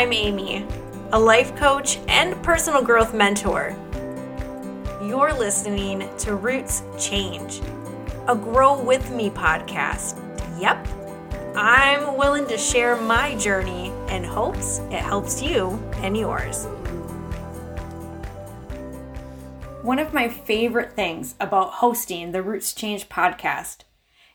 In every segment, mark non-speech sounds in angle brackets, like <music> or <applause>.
I'm Amy, a life coach and personal growth mentor. You're listening to Roots Change, a Grow With Me podcast. Yep, I'm willing to share my journey and hopes it helps you and yours. One of my favorite things about hosting the Roots Change podcast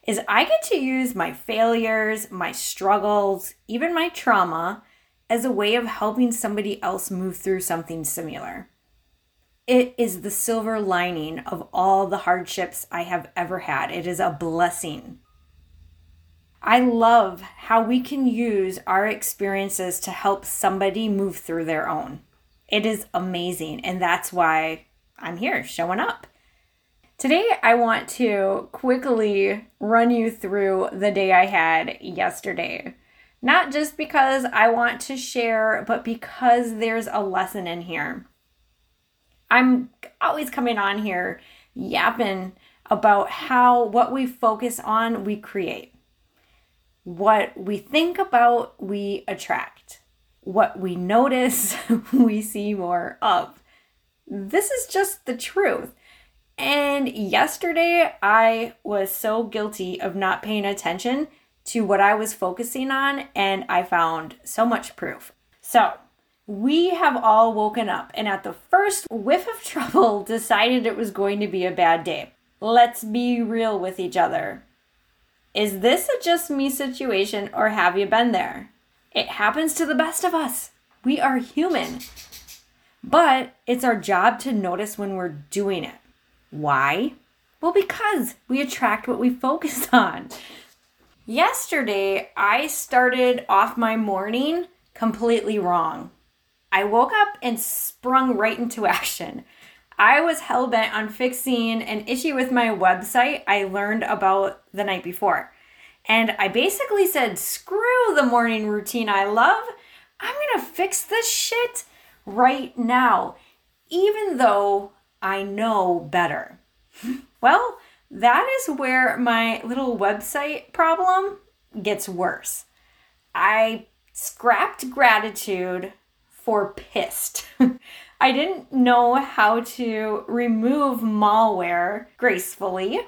is I get to use my failures, my struggles, even my trauma as a way of helping somebody else move through something similar. It is the silver lining of all the hardships I have ever had. It is a blessing. I love how we can use our experiences to help somebody move through their own. It is amazing, and that's why I'm here showing up. Today, I want to quickly run you through the day I had yesterday. Not just because I want to share, but because there's a lesson in here. I'm always coming on here yapping about how what we focus on, we create. What we think about, we attract. What we notice, <laughs> we see more of. This is just the truth. And yesterday, I was so guilty of not paying attention to what I was focusing on, and I found so much proof. So, we have all woken up and at the first whiff of <laughs> trouble decided it was going to be a bad day. Let's be real with each other. Is this a just me situation or have you been there? It happens to the best of us. We are human. But it's our job to notice when we're doing it. Why? Well, because we attract what we focus <laughs> on. Yesterday, I started off my morning completely wrong. I woke up and sprung right into <laughs> action. I was hell bent on fixing an issue with my website I learned about the night before. And I basically said, screw the morning routine I love. I'm gonna fix this shit right now, even though I know better. <laughs> well, that is where my little website problem gets worse. I scrapped gratitude for pissed. <laughs> I didn't know how to remove malware gracefully,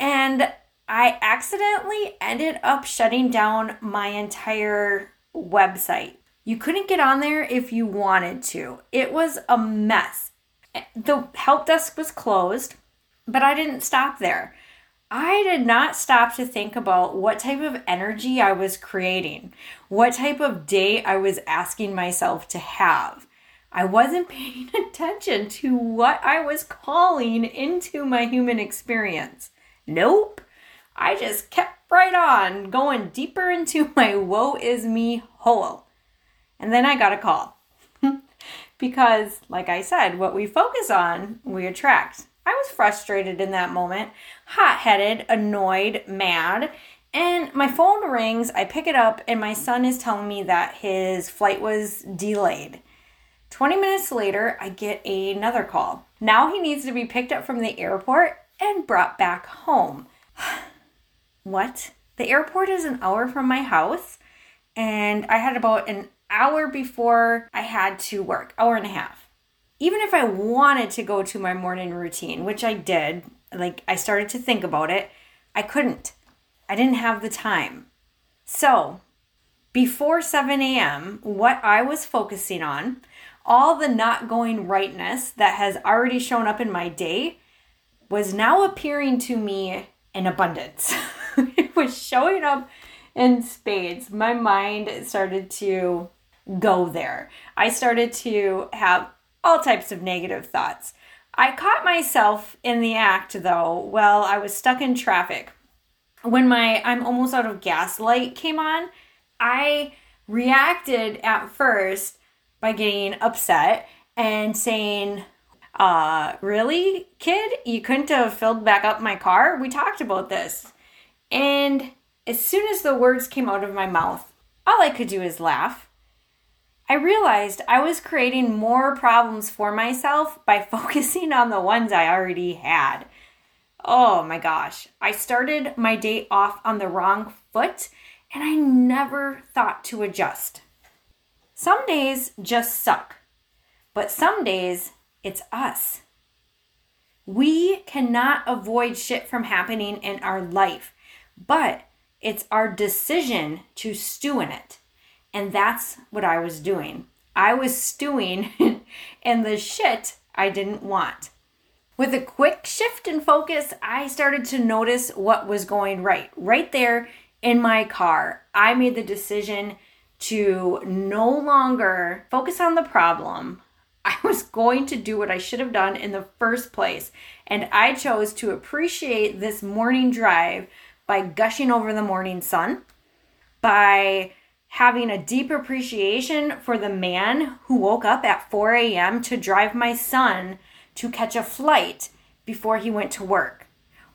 and I accidentally ended up shutting down my entire website. You couldn't get on there if you wanted to. It was a mess. The help desk was closed, but I didn't stop there. I did not stop to think about what type of energy I was creating, what type of day I was asking myself to have. I wasn't <laughs> paying attention to what I was calling into my human experience. Nope. I just kept right on, going deeper into <laughs> my woe is me hole. And then I got a call. <laughs> because, like I said, what we focus on, we attract. I was frustrated in that moment, hot headed, annoyed, mad. And my phone rings, I pick it up, and my son is telling me that his flight was delayed. 20 minutes later, I get another call. Now he needs to be picked up from the airport and brought back home. <sighs> what? The airport is an hour from my house, and I had about an hour before I had to work, hour and a half even if I wanted to go to my morning routine, which I did, like I started to think about it, I couldn't. I didn't have the time. So, before 7 a.m., what I was focusing on, all the not going rightness that has already shown up in my day, was now appearing to me in abundance. <laughs> it was showing up in spades. My mind started to go there. I started to have all types of negative thoughts. I caught myself in the act though while I was stuck in traffic. When my I'm almost out of gas light came on, I reacted at first by getting upset and saying, uh, really, kid? You couldn't have filled back up my car? We talked about this. And as soon as the words came out of my mouth, all I could do is laugh. I realized I was creating more problems for myself by <laughs> focusing on the ones I already had. Oh my gosh, I started my day off on the wrong foot and I never thought to adjust. Some days just suck, but some days it's us. We cannot avoid shit from happening in our life, but it's our decision to stew in it. And that's what I was doing. I was stewing <laughs> in the shit I didn't want. With a quick shift in focus, I started to notice what was going right. Right there in my car, I made the decision to no longer focus on the problem. I <laughs> was going to do what I should have done in the first place. And I chose to appreciate this morning drive by gushing over the morning sun, by having a deep appreciation for the man who woke up at 4 a.m. to drive my son to catch a flight before he went to work,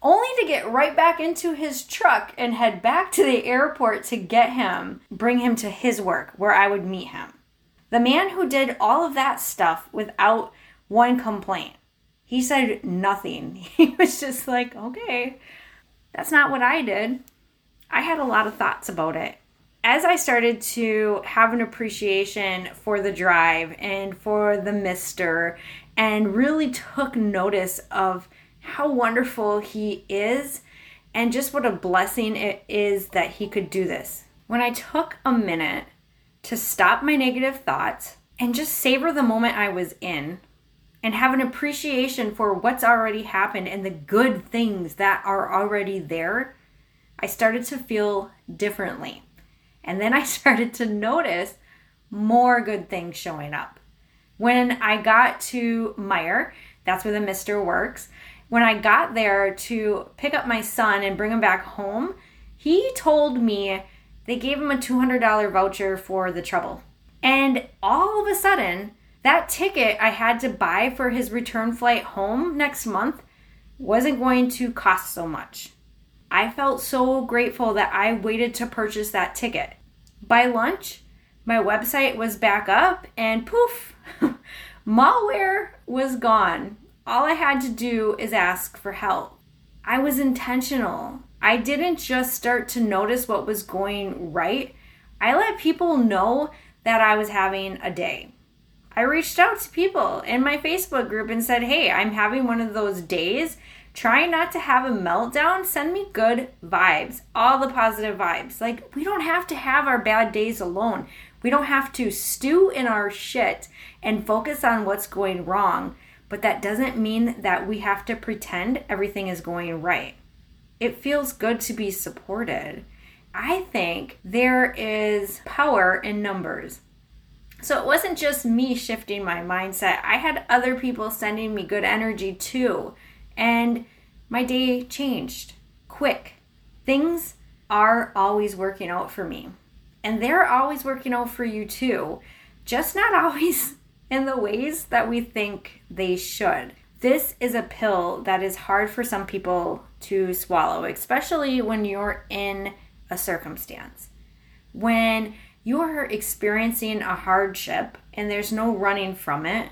only to get right back into his truck and head back to the airport to get him, bring him to his work where I would meet him. The man who did all of that stuff without one complaint. He said nothing. <laughs> He was just like, okay, that's not what I did. I had a lot of thoughts about it. As I started to have an appreciation for the drive and for the mister, and really took notice of how wonderful he is and just what a blessing it is that he could do this. When I took a minute to stop my negative thoughts and just savor the moment I was in and have an appreciation for what's already happened and the good things that are already there, I started to feel differently. And then I <laughs> started to notice more good things showing up. When I got to Meijer, that's where the Mister works. When I got there to pick up my son and bring him back home, he told me they gave him a $200 voucher for the trouble. And all of a sudden, that ticket I had to buy for his return flight home next month wasn't going to cost so much. I felt so grateful that I waited to purchase that ticket. By lunch, my website was back up and poof, <laughs> malware was gone. All I had to do is ask for help. I was intentional. I didn't just start to notice what was going right. I let people know that I was having a day. I reached out to people in my Facebook group and said, Hey, I'm having one of those days. Try not to have a meltdown. Send me good vibes, all the positive vibes. Like, we don't have to have our bad days alone. We don't have to stew in our shit and focus on what's going wrong. But that doesn't mean that we have to pretend everything is going right. It feels good to be supported. I think there is power in numbers. So it wasn't just me shifting my mindset, I had other people sending me good energy too. And my day changed quick. Things are always working out for me. And they're always working out for you too, just not <laughs> always in the ways that we think they should. This is a pill that is hard for some people to swallow, especially when you're in a circumstance. When you're experiencing a hardship and there's no running from it,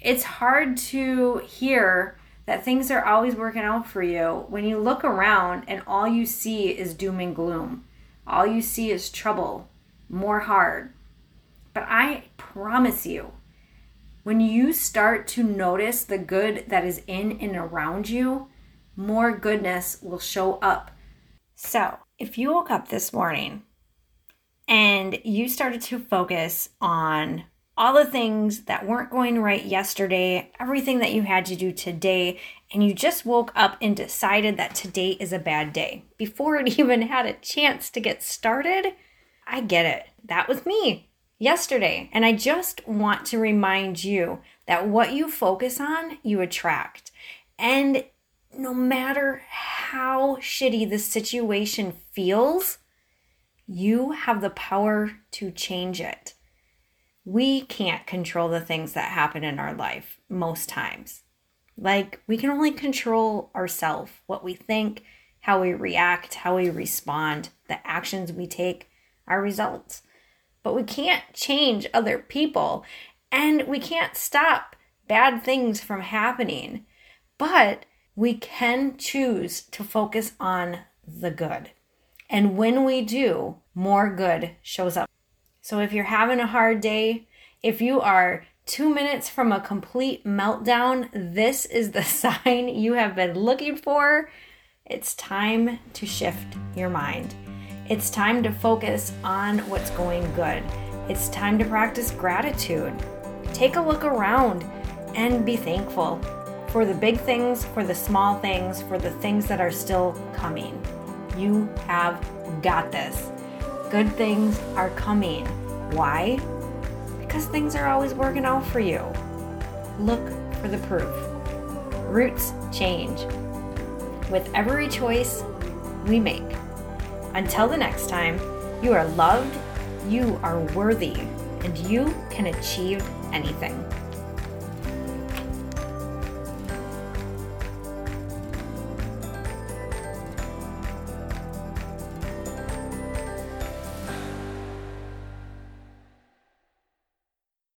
it's hard to hear that things are always working out for you when you look around and all you see is doom and gloom. All you see is trouble, more hard. But I promise you, when you start to notice the good that is in and around you, more goodness will show up. So, if you woke up this morning and you started to focus on all the things that weren't going right yesterday, everything that you had to do today, and you just woke up and decided that today is a bad day before it <laughs> even had a chance to get started, I get it. That was me yesterday. And I just want to remind you that what you focus on, you attract. And no matter how shitty the situation feels, you have the power to change it. We can't control the things that happen in our life most times. Like, we can only control ourselves, what we think, how we react, how we respond, the actions we take, our results. But we can't change other people and we can't stop bad things from happening. But we can choose to focus on the good. And when we do, more good shows up. So if you're having a hard day, if you are two minutes from a complete meltdown, this is the <laughs> sign you have been looking for. It's time to shift your mind. It's time to focus on what's going good. It's time to practice gratitude. Take a look around and be thankful for the big things, for the small things, for the things that are still coming. You have got this. Good things are coming. Why? Because things are always working out for you. Look for the proof. Roots change. With every choice we make. Until the next time, you are loved, you are worthy, and you can achieve anything.